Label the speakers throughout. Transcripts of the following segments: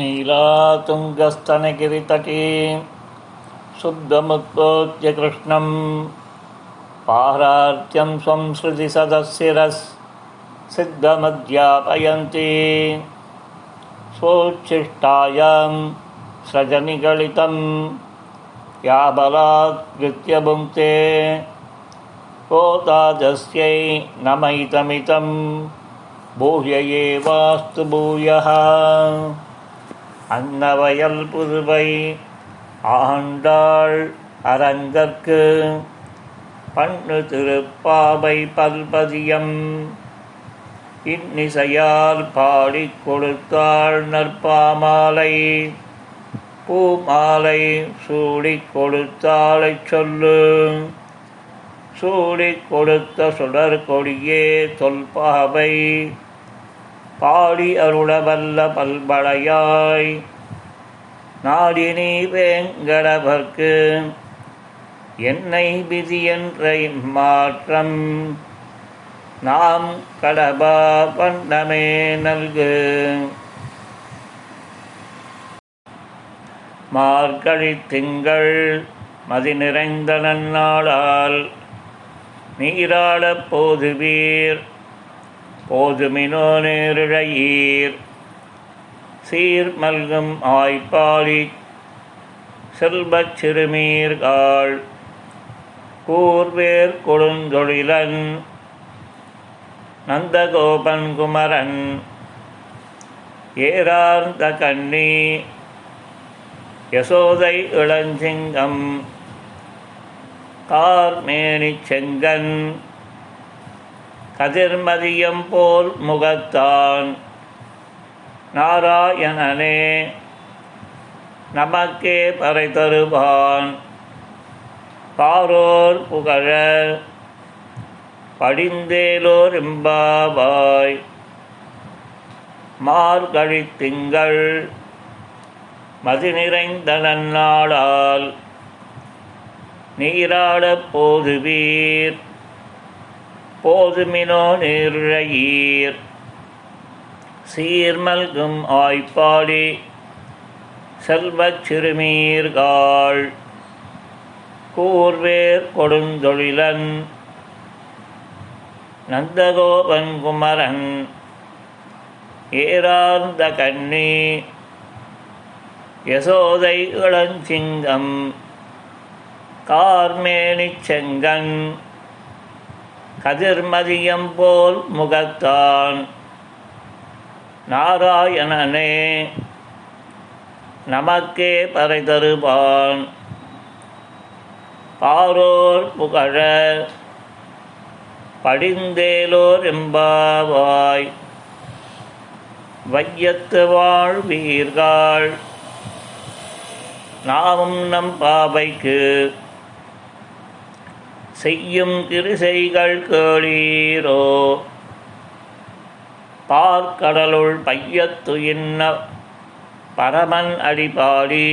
Speaker 1: नीलातुङ्गस्तनिकिरीतकी शुद्धमुत्तोष्णं पाहरार्त्यं संश्रुतिसदशिरस्सिद्धमध्यापयन्ति स्वोच्छिष्टायां स्रजनिगलितं या बलात्कृत्य भुङ्क्ते कोतादस्यै न भूय एवास्तु भूयः அன்னவயல் புதுவை ஆண்டாள் அரங்கற்கு பண்ணு திருப்பாவை பல்பதியம். இன்னிசையால் பாடிக் கொடுத்தாள் நற்பாமாலை. பூமாலை சூடிக் கொடுத்தாளை சொல்லு. சூடிக் கொடுத்த சுடர் கொடியே தொல்பாவை. பாடி அருளவல்ல பல்படையாய். நாடினி வேங்கடவர்க்கு என்னை விதி என்ற இம்மாற்றம். நாம் கடபா பண்டமே நல்கு. மார்கழி திங்கள் மதி நிறைந்த நன்னாளால் நீராடப் போதுவீர். போதுமினோ நேரிழையீர் சீர் மல்கும் ஆய்ப்பாளி செல்பச் சிறுமீர்காள். கூர்வேர் கொடுந்தொழிலன் நந்தகோபன் குமரன். ஏரார்ந்த கண்ணி யசோதை இளஞ்சிங்கம். கார்மேனி செங்கன் கதிர்மதியம் போல் முகத்தான். நாராயணனே நமக்கே பறை தருவான் பாரோர் புகழ படிந்தேலோர் எம்பாவாய் மார்கழி திங்கள் மதி நிறைந்த நன்னாளால் நீராடப் போதுவீர். போதுமினோ நீர்ழையீர் சீர்மல்கும் ஆய்ப்பாடி செல்வச் சிறுமீர்காள். கூர்வேர் கொடுந்தொழிலன் நந்தகோபன் குமரன் ஏரார்ந்த கண்ணி யசோதை இளஞ்சிங்கம் கார்மேனிச் செங்கன் கதிர்மதியம் போல் முகத்தான். நாராயணனே நமக்கே பறை தருவான் பாரோர் புகழ படிந்தேலோர் எம்பாவாய். வையத்து வாழ்வீர்கள் நாமும் நம் பாவைக்கு. செய்யும் கிருசைகள் கேளீரோ. பார்க்கடலுள் பையத்து இன்ன பரமன் அடிபாடி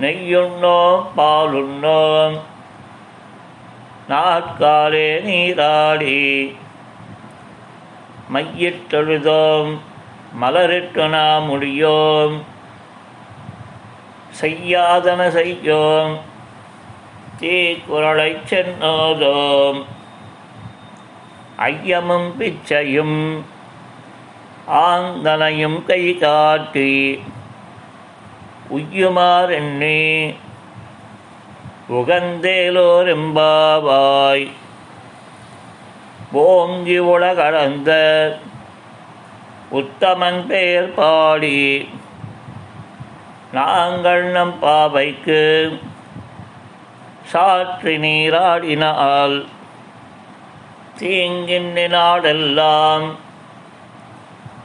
Speaker 1: நெய்யுண்ணோம் பாலுண்ணோம் நாற்காலே நீராடி. மையிட்டெழுதோம் மலரிட்டு நாம் முடியோம் செய்யாதன செய்யோம் தீக்குறளைச் சென்னோதோம். ஐயமும் பிச்சையும் ஆந்தனையும் கை காட்டி உய்யுமாறெண்ணி உகந்தேலோரெம்பாவாய் போங்கி ஓங்கி உலகளந்த உத்தமன் பெயர் பாடி நாங்கள் நம் பாவைக்கு சாற்றி நீராடினால் தீங்கின் நாடெல்லாம்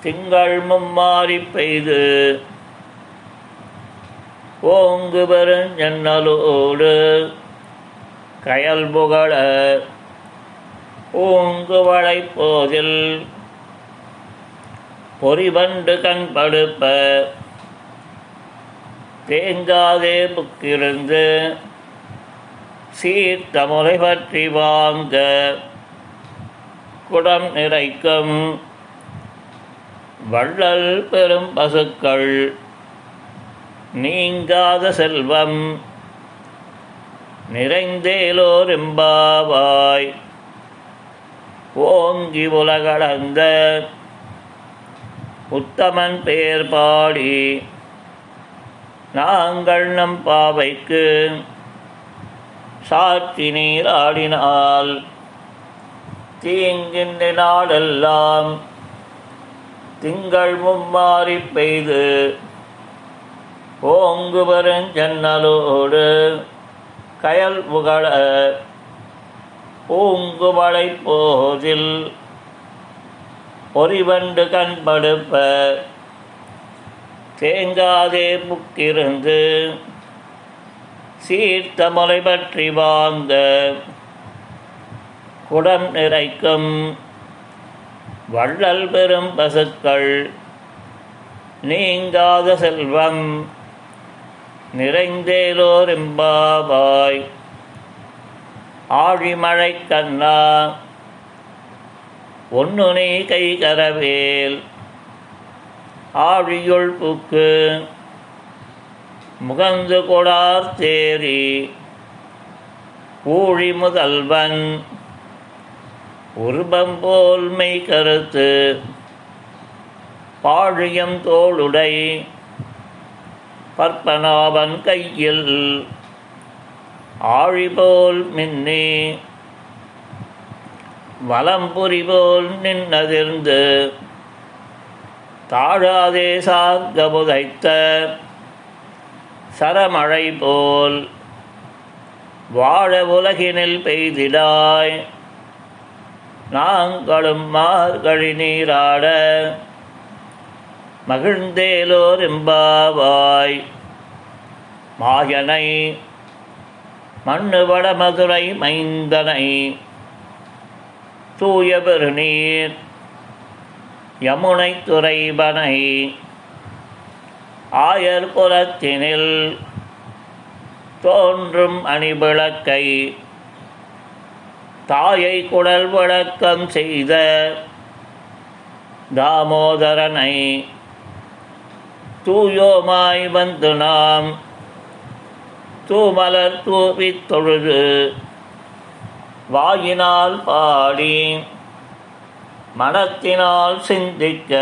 Speaker 1: திங்கள் மும்மாறி பெய்து ஓங்கு பெருஞ்சன்னலோடு கயல் புகழ ஓங்கு வளைப்போதில் பொறிவண்டு கண் படுப்ப தேங்காதே புக்கிருந்து சீர்த்தமுறை பற்றி வாங்க குடம் நிறைக்கும் வள்ளல் பெரும் பசுக்கள். நீங்காத செல்வம் நிறைந்தேலோரும்பாவாய். ஓங்கி உலகளந்த உத்தமன் பெயர் பாடி நாங்கள் நம் பாவைக்கு சாட்சி நீராடினால் தீங்கின்ற நாடெல்லாம் திங்கள் மும்மாறி பெய்து ஓங்கு பெருஞ்சன்னலோடு கயல் புகழ பூங்குமலை போதில் பொறிவண்டு கண்படுப்ப தேங்காதே புக்கிருந்து சீர்த்தமலை பற்றி வாழ்ந்த குடம் நிறைக்கும் வள்ளல் பெரும் பசுக்கள் நீங்காத செல்வம் நிறைந்தேலோரிம்பாவாய் ஆழிமழை கண்ணா ஒன்னு நீ கை கரவேல் ஆழியுள் புக்கு முகந்து கொடார் தேரி ஊழி முதல்வன் உருபம் போல்மை கருத்து பாழியம் தோளுடை பற்பனாவன் கையில் ஆழிபோல் மின்னி வலம்புரிபோல் நின்னதிர்ந்து தாழாதே சார்கமுதைத்த சரமழை போல் வாழ உலகினில் பெய்திடாய். நாங்களும் மார்கழி நீராட மகிழ்ந்தேலோர் எம்பாவாய். மாயனை மண்ணு வடமதுரை மைந்தனை தூய பெருநீர் யமுனை துறைபனை ஆயர் குலத்தினில் தோன்றும் அணிவிளக்கை தாயை குடல் விளக்கம் செய்த தாமோதரனை தூயோமாய் வந்து நாம் தூமலர் தூவித் தொழுது வாயினால் பாடி மனத்தினால் சிந்திக்க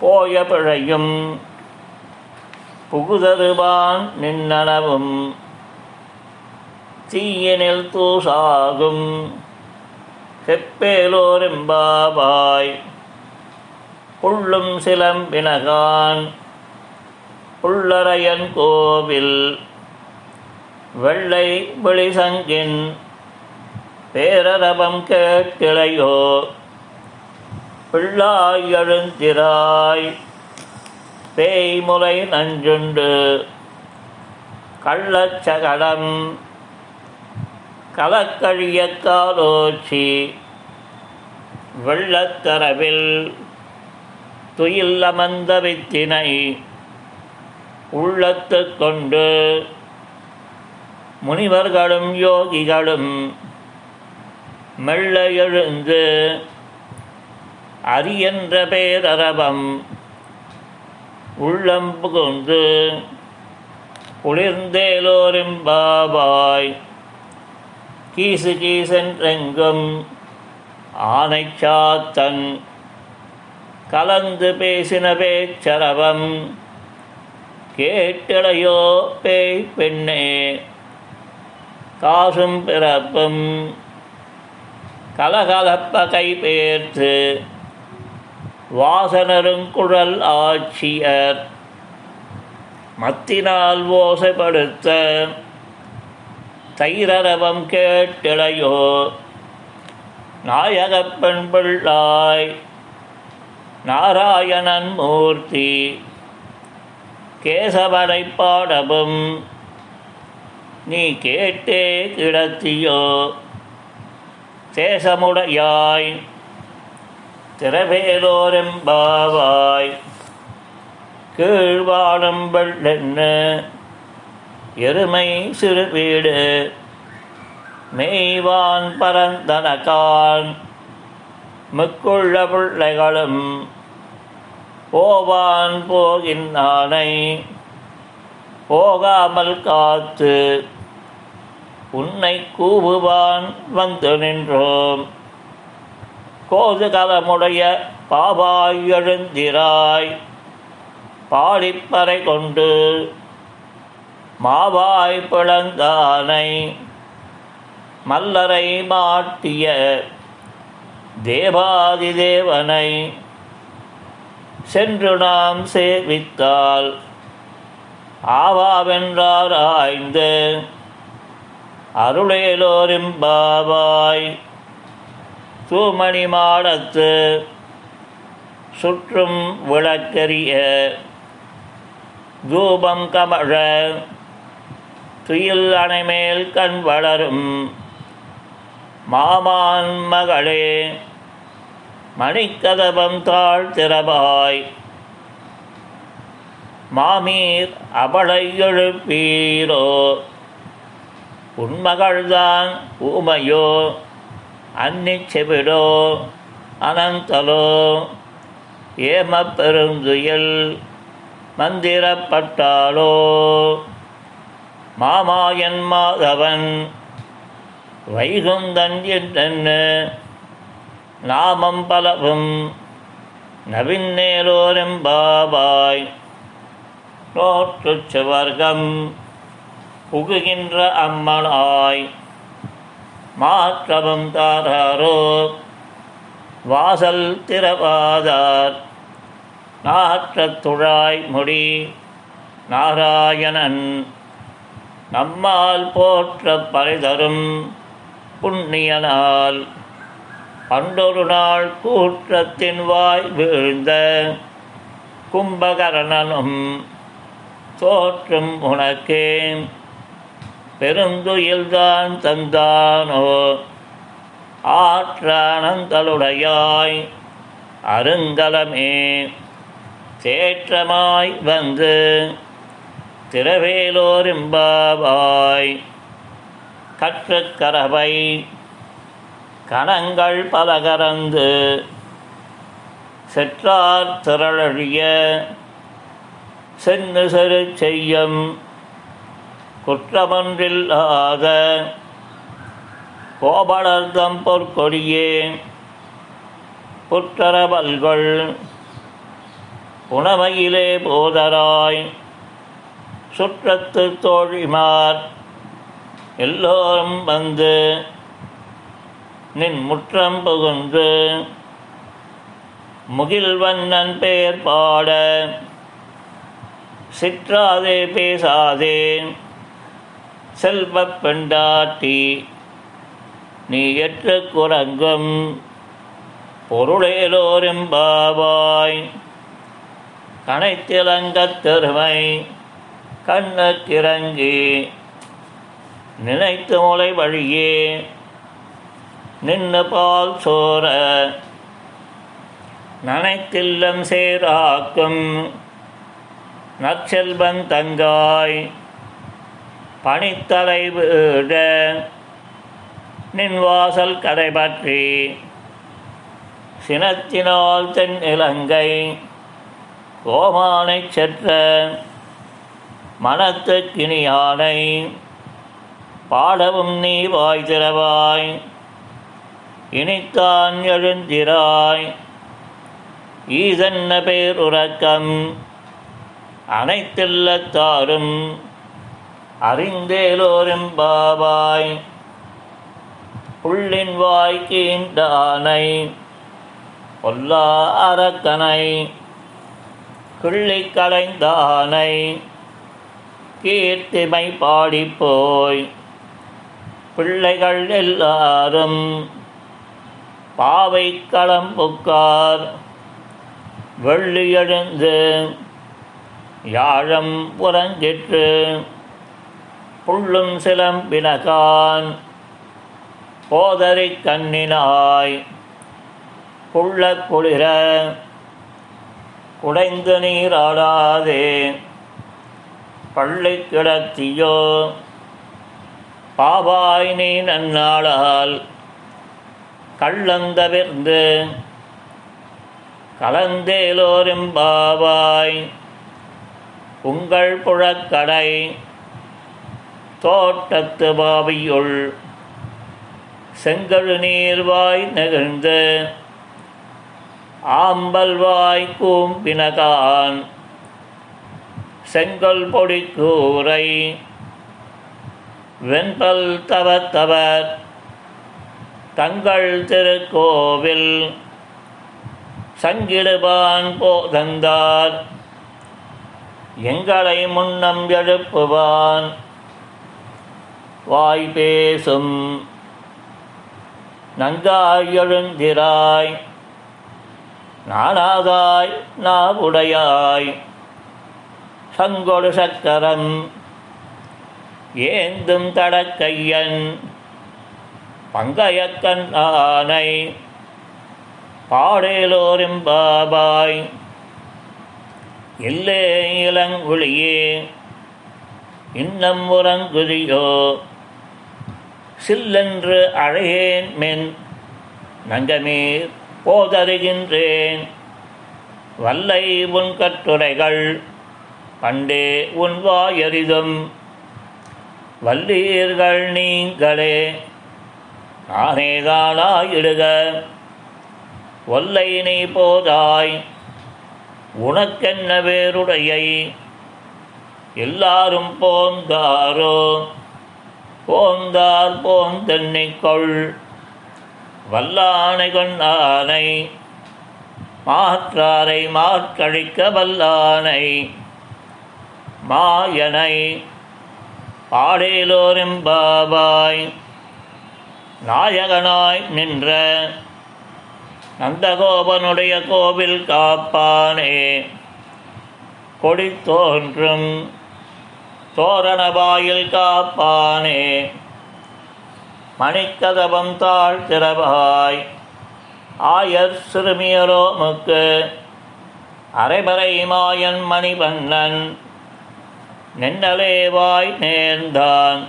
Speaker 1: போய பிழையும் புகுதருவான் நின்னளவும் தீயனில் தூசாகும். செப்பேலோரெம்பாவாய் புள்ளும் சிலம்பினகான் புள்ளரையன் கோவில் வெள்ளை வெளிசங்கின் பேரரபம் கேட்கிளையோ. பிள்ளாய் எழுந்திராய். பேய்முலை நஞ்சுண்டு. கள்ளச்சகடம் கலக்கழியத்தாலோச்சி வெள்ளத்தரவில் துயில் அமர்ந்த வித்தினை. உள்ளத்து கொண்டு. முனிவர்களும் யோகிகளும். மெல்ல எழுந்து அரியன்ற பேரரவம் உள்ளம் புகுந்து குளிர்ந்தேலோரிம்பாவாய் கீசு கீசென்றெங்கும் ரெங்கும் ஆனைச்சாத்தன் கலந்து பேசின பேச்சரவம் கேட்டிடையோ பேய் பெண்ணே காசும் பிறப்பும் கலகலப்ப கைபேர்த்து வாசனருங்குழல் ஆட்சியர். மத்தினால் ஓசைப்படுத்த தைரரவம் கேட்டிடையோ நாயகப் பெண் பிள்ளாய் நாராயணன் மூர்த்தி. கேசவரை பாடவும் நீ கேட்டே கிடத்தியோ. தேசமுடையாய் திரவேலோரெம்பாவாய் கீழ்வாழும் வெள்ளென்னு எருமை சிறு வீடு மெய்வான் பரந்தனகான். மிக்குள்ள பிள்ளைகளும் போவான் போகின்றானை போகாமல் காத்து உன்னை கூவுவான் வந்து நின்றோம். கோதுகலமுடைய பாவாய் எழுந்திராய் பாடிப்பறை கொண்டு மாவாய் பிளந்தானை மல்லரை மாட்டிய தேவாதி தேவனை சென்று நாம் சேவித்தால் ஆவாவென்றார் ஆய்ந்து அருளேலோரிம்பாவாய் தூமணி மாடத்து சுற்றும் விளக்கரிய தூபம் கமழ துயில் அணைமேல் கண் வளரும் மாமான் மகளே மணிக்கதபம் தாழ் திறவாய் மாமீர் அவளை எழுப்பீரோ உன்மகள்தான் ஊமையோ அன்னி செவிடோ அனந்தலோ ஏம பெருந்துயில் மந்திரப்பட்டாளோ. மாமாயன் மாதவன் வைகுந்தன் என்றென்னு நாமம் பலவும் நவின்னேலோரெம்பாவாய் நோற்றுச் சுவர்க்கம் புகுகின்ற அம்மனாய். மாற்றவம் தாராரோ வாசல் திறவாதார் நாற்றத் துழாய் முடி நாராயணன் நம்மால் போற்ற பரிதரும் புண்ணியனால். பண்டொரு நாள் கூற்றத்தின் வாய் வீழ்ந்த கும்பகரணனும் தோற்றும் உனக்கே. பெருந்துயில்தான் தந்தானோ? ஆற்றானந்தலுடையாய் அருங்கலமே. தேற்றமாய் வந்து திரவேலோரிம்பாவாய் கற்றுக்கரவை கணங்கள் பலகரந்து செற்றார் திரளழிய சென்னு செரு செய்யும் குற்றமன்றில்லாத கோபடர்தம் பொற்கொடியே புற்றரபல்கள் உணவையிலே போதராய் சுற்றத்து தோழிமார் எல்லோரும் வந்து நின் முற்றம் புகுந்து முகில்வண்ணன் பேர் பாட சிற்றாதே பேசாதே. செல்வ பெண்டாட்டி நீ எற்ற குரங்கம் பொருளேலோரும் பாவாய் கனைத்திலங்கத் தெருமை கண்ணுக்கிறங்கி நினைத்து முளை வழியே நின்று பால் சோர. நனைத்தில்லம் சேராக்கும் நற்செல்வன் தங்காய். பனித்தலை வீழ நின் வாசல் கடைபற்றி சினத்தினால் தென் இலங்கை கோமானை செற்ற மனத்து கிணியானை பாடவும் நீ வாய் திறவாய் இனித்தான் எழுந்திராய் ஈதன்ன பேருறக்கம் அனைத்தில்லத்தாரும் அறிந்தேலோரும் பாவாய் புள்ளின் வாய் கீண்டானை பொல்லா அரக்கனை. கிள்ளி கலைந்தானை. கீர்த்திமை பாடிப்போய். பிள்ளைகள் எல்லாரும் பாவை களம்புக்கார். வெள்ளி எழுந்து யாழம் புறஞ்சிற்று புள்ளும் சிலம்பினகான் போதறி கண்ணினாய். புள்ள குளிர குடைந்து நீராடாதே பள்ளி கிடத்தியோ பாவாய் நீ நன்னாளால். கள்ளந்தவிர்ந்து கலந்தேலோரெம்பாவாய் உங்கள் புழக்கடை தோட்டத்து பாவியுள் செங்கழு நீர்வாய் நெகிழ்ந்து ஆம்பல்வாய் கூம்பினகான் செங்கல் பொடி கூரை வெண்பல் தவத்தவர் தங்கள் திருக்கோவில் சங்கிடுபான் போதந்தார் எங்களை முன்னம் எழுப்புவான் வாய் பேசும். நங்காய் எழுந்திராய் நானாதாய் நாவுடையாய். சங்கொடு சக்கரம். ஏந்தும் தடக்கையன். பங்கயக்கன் ஆனை. பாடேலோரும் பாபாய். இல்லே இளங்குழியே. இன்னம் உறங்குதியோ. சில்லென்று அழையேன் மென் நங்கமீர் போதருகின்றேன் வல்லை உன் கட்டுரைகள் பண்டே உன் வாயறிதும். வல்லீர்கள் நீங்களே நானேதானாயிடுக ஒல்லை நீ போதாய் உனக்கென்ன வேறுடையை? எல்லாரும் போந்தாரோ? போந்தார் போந்தென்னிக்கொள் வல்லானை கொண்டானை மாற்றாரை மாற்றழிக்க வல்லானை. மாயனை பாடேலோரெம்பாவாய். நாயகனாய் நின்ற நந்தகோபனுடைய கோவில் காப்பானே. கொடி தோன்றும் தோரணவாயில் காப்பானே. மணிக்கதபம் தாழ் திறவாய் ஆயர் சிறுமியரோ முக்கு அரைமறை மாயன் மணிவண்ணன். நென்னலேவாய் நேர்ந்தான்.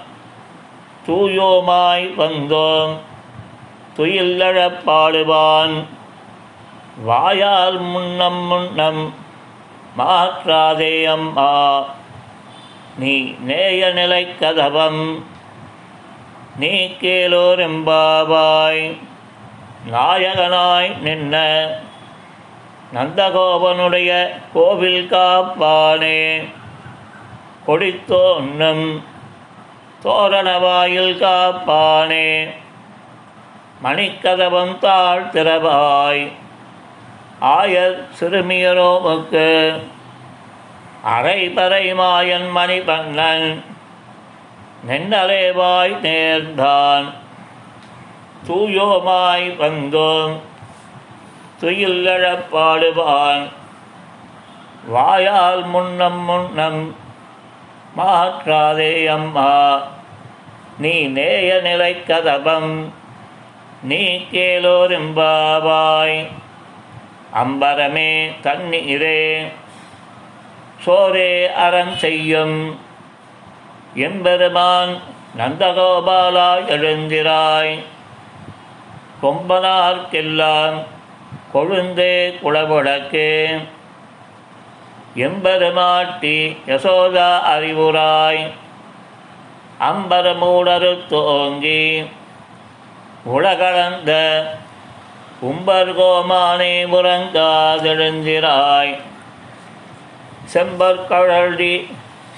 Speaker 1: தூயோமாய் வந்தோம். துயில்லழப்பாடுவான் வாயால் முன்னம் முன்னம் மாற்றாதே அம்மா. நீ நேய நிலை கதவம். நீ கேளோரெம்பாவாய். நாயகனாய் நின்ன நந்தகோபனுடைய கோவில் காப்பானே. கொடித்தோன்னும் தோரணவாயில் காப்பானே. மணிக்கதவம் தாழ் திறவாய் ஆயர் சிறுமியரோமுக்கு அரை பறை மாயன் மணிபண்ணன் நென்னலேவாய் நேர்ந்தான். தூயோமாய் வந்தோம். துயில்லழப்பாடுவான் வாயால் முன்னம் முன்னம் மாற்றாதே அம்மா. நீ நேய நிலை கதபம் நீ கேளோரெம்பாவாய். அம்பரமே தண்ணீரே. சோரே அறம் செய்யும். எம்பெருமான் நந்தகோபாலா எழுந்திராய். கொம்பனார்க்கெல்லாம் கொழுந்தே குளமுடக்கே எம்பெருமாட்டி யசோதா அறிவுராய். அம்பரமூடரு தோங்கி உலகளந்த உம்பர்கோமானே முரங்காதெழுந்திராய். செம்பற்கழல்டி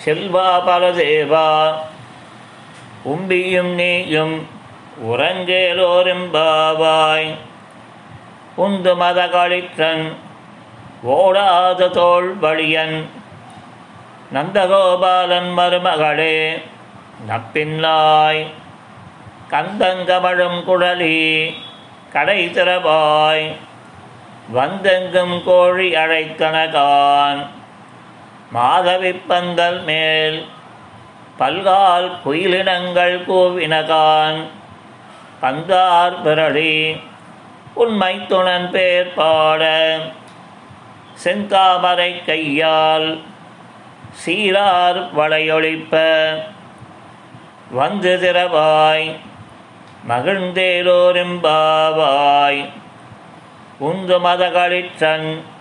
Speaker 1: செல்வா பரதேவா. உம்பியும் நீயும் உறங்கேலோரெம்பாவாய் உந்து மதகளிற்றன் ஓடாத தோல் வழியன். நந்தகோபாலன் மருமகளே நப்பின்னாய். கந்தங்கமழும் குழலி கடை திறவாய் வந்தெங்கும் கோழி அழைத்தனகான். மாதவிப்பங்கள் மேல் பல்கால் குயிலினங்கள் கூவினகான். பந்தார் பிறழி உண்மை துணன் பேர் பாட செந்தாமரை கையால் சீரார் வளையொழிப்ப. வந்து திறவாய் மகிழ்ந்தேலோரெம்பாவாய் உந்து மதகளிற்றன்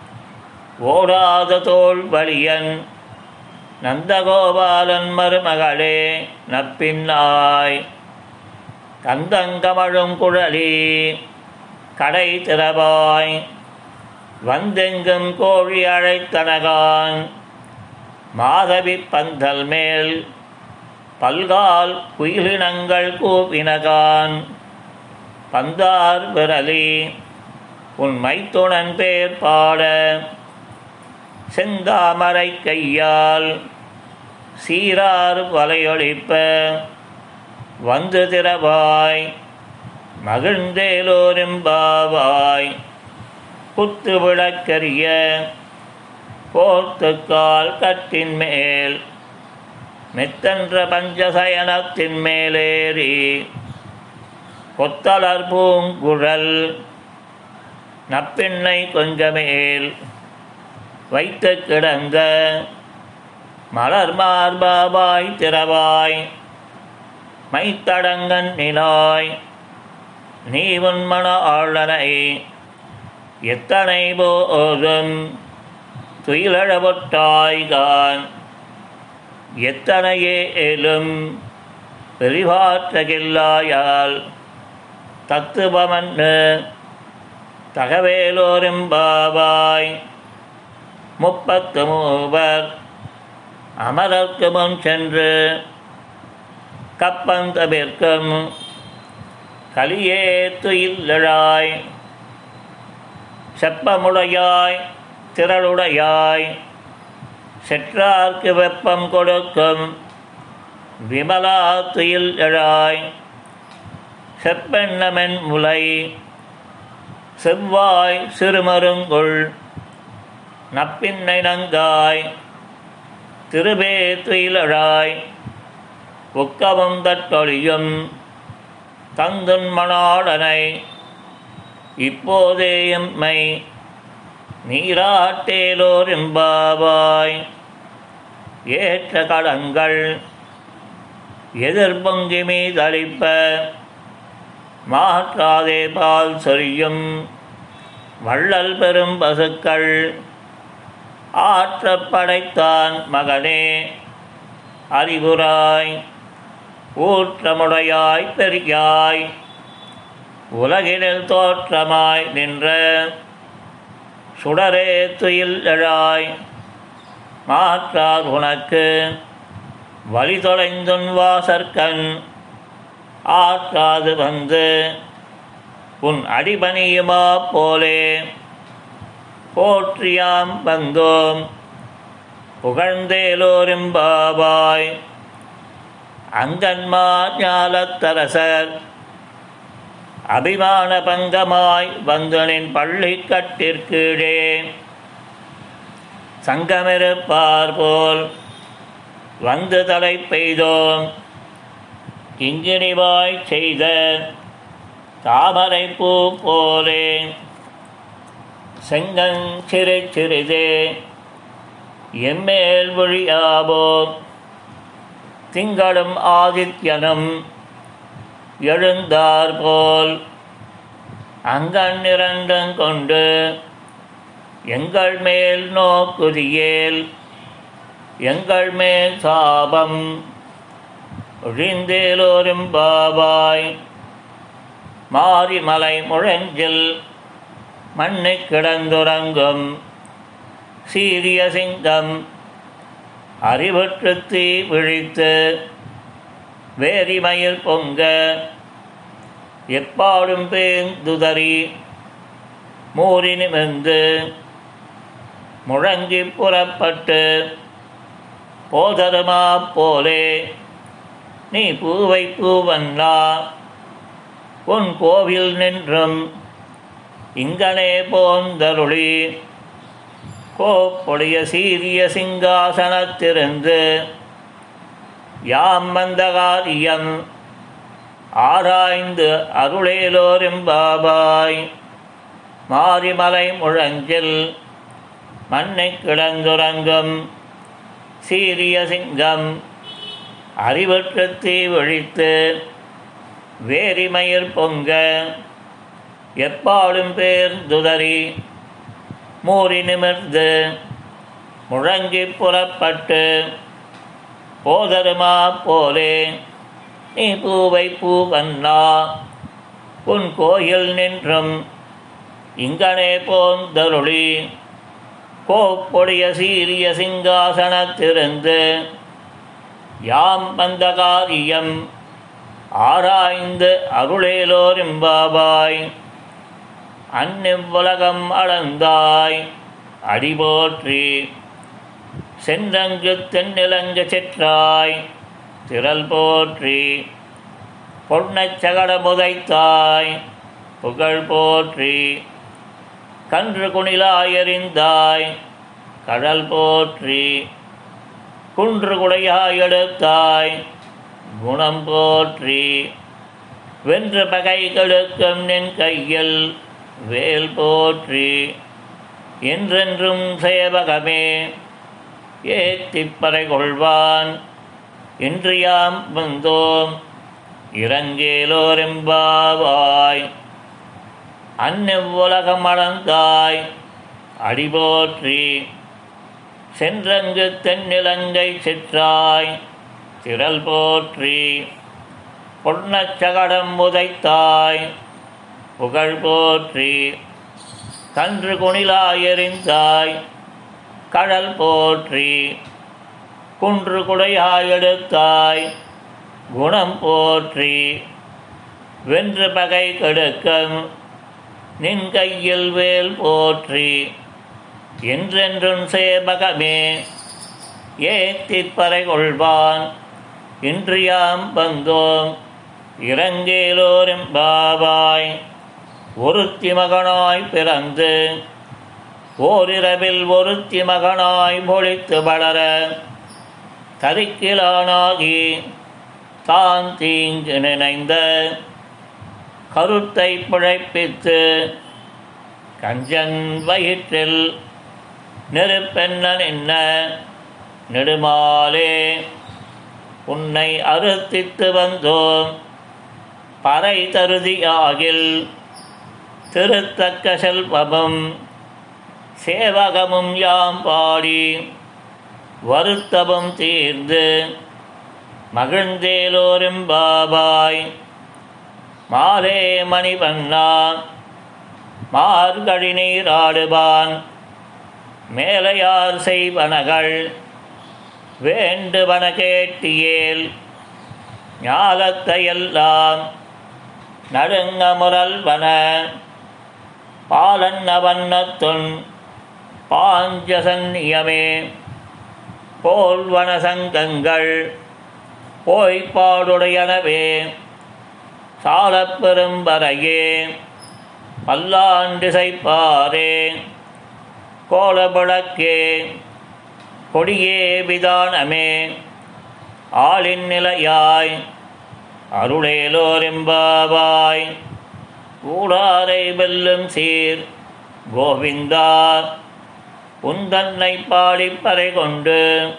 Speaker 1: ஓடாத தோல் வலியன் நந்தகோபாலன் மருமகளே நப்பின்னாய் கந்தங்கமழும் குழலி கடை திறவாய் வந்தெங்கும் கோழி அழைத்தனகான். மாதவி பந்தல் மேல் பல்கால் குயிலினங்கள் கூப்பினகான். பந்தார் விரலி உன் மைத்துணன் பேர் பாட செந்தாமரை கையால் சீராறு வலையொழிப்ப வந்து திறவாய் மகிழ்ந்தேலோரும்பாவாய் குத்து விளக்கரிய போர்த்துக்கால் கட்டின் மேல் மெத்தன்ற பஞ்சசயனத்தின் மேலேறி கொத்தலர் பூங்குழல் நப்பிண்ணை கொஞ்சமேல் வைத்த கிடங்க. மலர் மார்பாய் திறவாய். மைத்தடங்கன் நிலாய். நீ உன்மன ஆளனை எத்தனை போதும் துயிலழவொட்டாய்கான் எத்தனையே ஏலும் பெரிவாற்றகில்லாயால் தத்துவமன்னு தகவேலோரெம்பாவாய் முப்பத்து மூவர் அமரர்க்கு முன் சென்று கப்பந்தவிற்கும் கலியே துயிலழாய். செப்பமுடையாய் திரளுடையாய். செற்றார்க்கு வெப்பம் கொடுக்கும் விமலா துயில் எழாய் செப்பெண்ணமென் முலை செவ்வாய் சிறுமருங்குள் நப்பின்னை நங்காய் திருபே துயிலழாய் உக்கமும் தற்கொழியும் தந்துன் மணாளனை இப்போதே எம்மை நீராட்டேலோர் எம்பாவாய் ஏற்ற கடங்கள் எதிர்பொங்கி மீதளிப்ப மாற்றாதே பால் சொரியும் வள்ளல் பெரும் பசுக்கள் ஆற்றப்படைத்தான் மகனே. அறிவுராய் ஊற்றமுடையாய் பெரியாய் உலகினில் தோற்றமாய் நின்ற சுடரே துயில் எழாய் மாற்றார் உனக்கு வழி தொலைந்துன் வாசற்கண் ஆற்றாது வந்து உன் அடிபணியுமா போலே. போற்றியாம் வந்தோம். புகழ்ந்தேலோரெம்பாவாய் அங்கன்மா ஞாலத்தரசர். அபிமான பங்கமாய் வந்தனின் பள்ளி கட்டிற்கீழே. சங்கமிருப்பார் போல் வந்து தலை பெய்தோம். கிங்கிணிவாய் செய்த தாமரை பூ போலே. செங்கன் சிறு சிறிதே எம்மேல் வழியாவோ திங்களும் ஆதித்யனும் எழுந்தார் போல். அங்கண் இரண்டும் கொண்டு எங்கள் மேல் நோக்குதியேல் எங்கள் மேல் சாபம். ஒழிந்தேலோரும் பாபாய் மாரிமலை முழஞ்சில் மண்ணை கிடந்துறங்கும். சீரிய சிங்கம் அறிவற்று தீ விழித்து வேரிமயில் பொங்க. எப்பாடும் பேந்துதறி மூறி நிமிர்ந்து முழங்கி புறப்பட்டு போதருமா போலே நீ பூவை பூவண்ணா உன் கோவில் நின்றும் இங்கனே போந்தருளி. கோப்புடைய சீரிய சிங்காசனத்திருந்து யாம் மந்தகாரியம் ஆராய்ந்து அருளேலோரெம்பாபாய் மாரிமலை முழஞ்சில் மண்ணை கிடந்துறங்கும் சீரிய சிங்கம். அறிவற்று தீ ஒழித்து வேரிமயிர் பொங்க. எப்பாடும் பேர்ந்துதறி மூறி நிமிர்ந்து முழங்கி புறப்பட்டு போதருமா போலே நீ பூவை பூவண்ணா உன் கோயில் நின்றும் இங்கனே போந்தருளி கோப்பொடிய சீரிய சிங்காசனத்திருந்து யாம் வந்த காரியம் ஆராய்ந்து அருளேலோரிம்பாபாய் அந்நிவ்வுலகம் அளந்தாய் அடிபோற்றி சென்றங்கு தென்னிலங்கு செற்றாய். திரள் போற்றி பொன்னைச் சகட முதைத்தாய் புகழ் போற்றி கன்று குணிலாயறிந்தாய் கடல் போற்றி குன்று குடையாய் எடுத்தாய். குணம் போற்றி வென்று பகை கெடுக்கும் நின் கையில் வேல் போற்றி. என்றென்றும் சேவகமே ஏத்திப்பறை கொள்வான் என்று யாம் வந்தோம் இறங்கேலோரெம்பாவாய். அந்நெவ்வுலகம் அளந்தாய் அடிபோற்றி. சென்றங்கு தென்னிலங்கை சிற்றாய் திரள் போற்றி. பொன்னச்சகடம் உதைத்தாய் புகழ் போற்றி. கன்று குணிலாயறிந்தாய் கடல் போற்றி. குன்று குடையாயெடுத்தாய். குணம் போற்றி. வென்று பகை கெடுக்கம். நின் கையில் வேல் போற்றி. என்றென்றும் சேபகமே. ஏத்திப்பறை கொள்வான்? இன்றியாம் வந்தோம். இறங்கேலோரும் பாவாய். ஒருத்தி மகனாய் பிறந்து ஓரிரவில் ஒருத்தி மகனாய் மொழித்து வளர தரிக்கிலானாகி தான் தீங்கு நினைந்த கருத்தை பிழைப்பித்து கஞ்சன் வயிற்றில் நெருப்பென்ன நின்ன நெடுமாலே உன்னை அறுத்தித்து வந்தோம் பறை தருதியாகில் திருத்தக்க செல்வமும் சேவகமும் யாம் பாடி வருத்தமும் தீர்ந்து மகிழ்ந்தேலோரும் பாபாய். மாலே மணிவண்ணா மார்கழி நீராடுவான் மேலையார் செய்வனகள் வேண்டுவன கேட்டியேல் ஞாலத்தையெல்லாம் நடுங்க முரல்வன. பாலன்ன வண்ணத்துன் பாஞ்சசன்னியமே. போல்வன சங்கங்கள் போய்ப்பாடுடையனவே சாலப்பெரும்பறையே பல்லாண்டிசைப்பாரே. கோலபுழக்கே கொடியே விதானமே. ஆளின் நிலையாய் அருளேலோரெம்பாவாய் ஊடாரை வெல்லும் சீர் கோவிந்தா உந்தன்னை பாடிப்பறை கொண்டு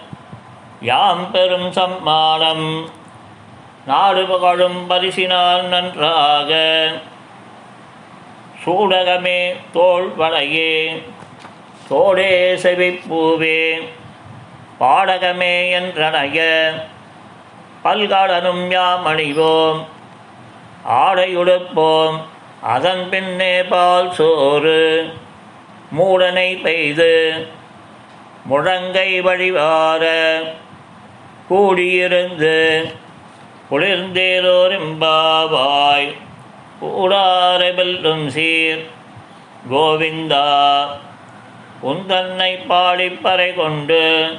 Speaker 1: யாம் பெரும் சம்மானம் நாடு புகழும் பரிசினால் நன்றாக. சூடகமே தோல் வளையே தோடே செவிப்பூவே பாடகமே என்றனைய பல்காலனும் யாம் அணிவோம் ஆடையுடுப்போம் அதன் பின்னே பால் சோறு மூடனை பெய்து முழங்கை வழிவார கூடியிருந்து குளிர்ந்தேரோரிம்பாவாய் கூடாரை வெல்லும் சீர் கோவிந்தா உந்தன்னை பாடிப்பறை கொண்டு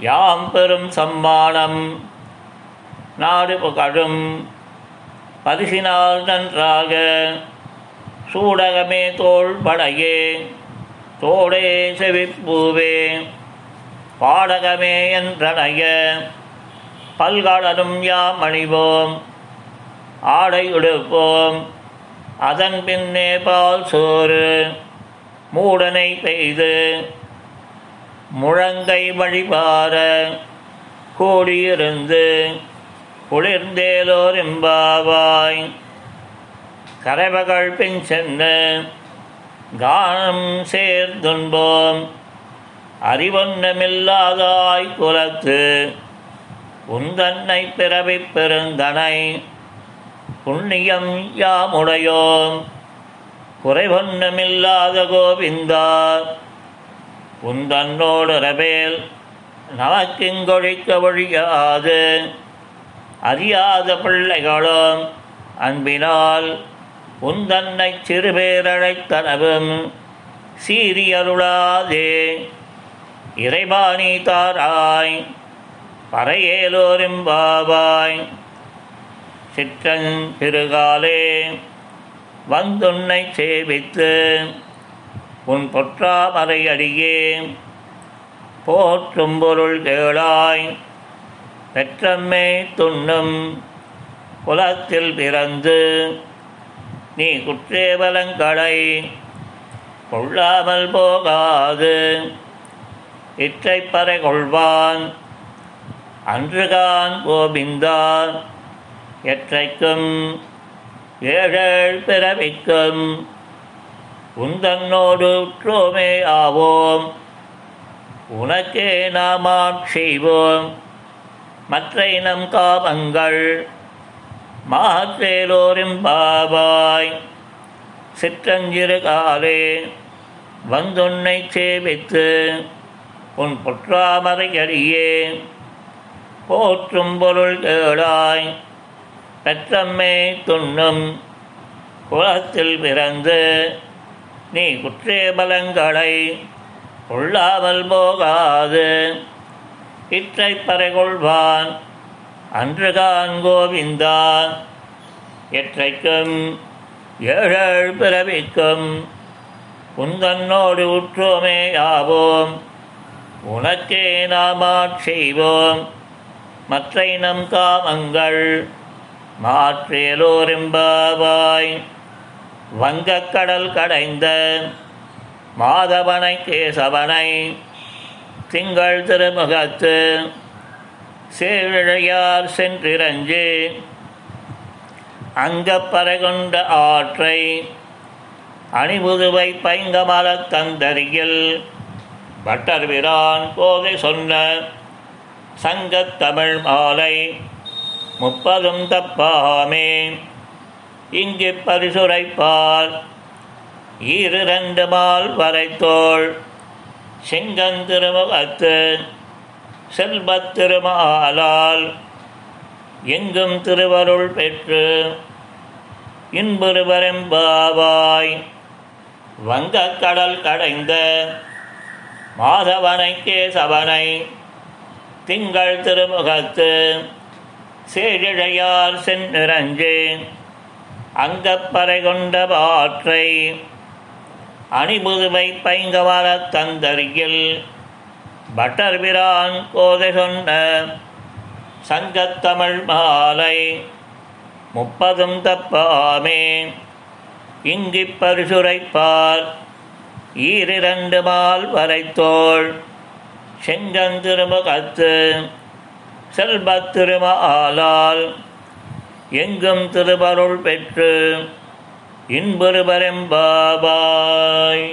Speaker 1: யாம் பெரும் சம்மானம் நாடு கடும் பரிசினால் நன்றாக. சூடகமே தோள் படையே தோடே செவிப்பூவே. பாடகமே என்றனைய பல்காலனும் யாம் அணிவோம் ஆடை உடுப்போம். அதன் பின்னே பால் சோறு மூடனை பெய்து முழங்கை வழிபார கூடியிருந்து குளிர்ந்தேலோர் எம்பாவாய். கரைபகள் பின் சென்று கானம் சேர்ந்துன்போம் அறிவொன்னமில்லாதாய் குலத்து உந்தன்னை பிறவி பெருந்தனை புண்ணியம் யாமுடையோம். குறைவொன்னமில்லாத கோவிந்தா உந்தன்னோடு ரபேல் நமக்கிங்கொழிக்க ஒழியாது. அறியாத பிள்ளைகளும் அன்பினால் உந்தன்னை சிறுபேரழைத்தனவும் சீரியருளாதே. இறைபாணி தாராய் பறையேலோரும் பாவாய் சிற்றன் திருகாலே வந்துன்னை சேவித்து உன் பொற்றாமரை அடியே போற்றும் பொருள் கேளாய். பெற்றம்மை துண்ணும் குலத்தில் பிறந்து நீ குற்றேவலங்களை கொள்ளாமல் போகாது. இற்றைப்பறை கொள்வான் அன்றுகான் கோபிந்தான் எற்றைக்கும் ஏழேழ் பிறவிக்கும் உந்தன்னோடு உற்றோமே ஆவோம். உனக்கே நாமாம் செய்வோம். மற்ற இனம் காமங்கள் மாற்றேலோரும் பாபாய். சிற்றஞ்சிறு காலே வந்துன்னை சேவித்து உன் பொற்றாமரை அடியே போற்றும் பொருள் கேளாய் பெற்றம்மே துண்ணும் குலத்தில் பிறந்து நீ குற்றேபலங்களை கொள்ளாமல் போகாது. இற்றை பறைகொள்வான். அன்றுதான் கோவிந்தா. எற்றைக்கும் ஏழேழ் பிறவிக்கும் உந்தன்னோடு உற்றோமே ஆவோம் உனக்கே நாமாற் செய்வோம். மற்ற நம் காமங்கள் மாற்றேலோரிம்பாவாய். வங்கக்கடல் கடைந்த மாதவனை கேசவனை திங்கள் திருமுகத்து சேவிழையார் சென்றிரஞ்சு. அங்கப்பறகொண்ட ஆற்றை அணிமுதுவை பைங்கமலத் தந்தரியில் பட்டர்விரான் போதை சொன்ன சங்கத்தமிழ் மாலை முப்பதும் தப்பாமே. இங்கு பரிசுரைப்பார். ஈரிரண்டு மால் வரைத்தோள் செங்கந்திருமுகத்து செல்வத் ஆலால் எங்கும் திருவருள் பெற்று இன்புருவரெம்பாவாய் வங்கக் கடல் கடைந்த மாதவனை கேசவனை திங்கள் திருமுகத்து சேழிழையார் சென்னிரஞ்சு அங்கப்பறை கொண்ட பாற்றை அணிபுதுமை பைங்கமலத் தந்தரியில் பட்டர்பிரான் கோதை சொன்ன சங்கத்தமிழ் மாலை முப்பதும் தப்பாமே. இங்கிப் பரிசுரைப்பார் ஈரிரண்டு மால் வரைத்தோள் செங்கந்திருமுகத்து செல்பத் திருமாலால் எங்கும் திருவருள் பெற்று இன்புருவரெம்பாபாய்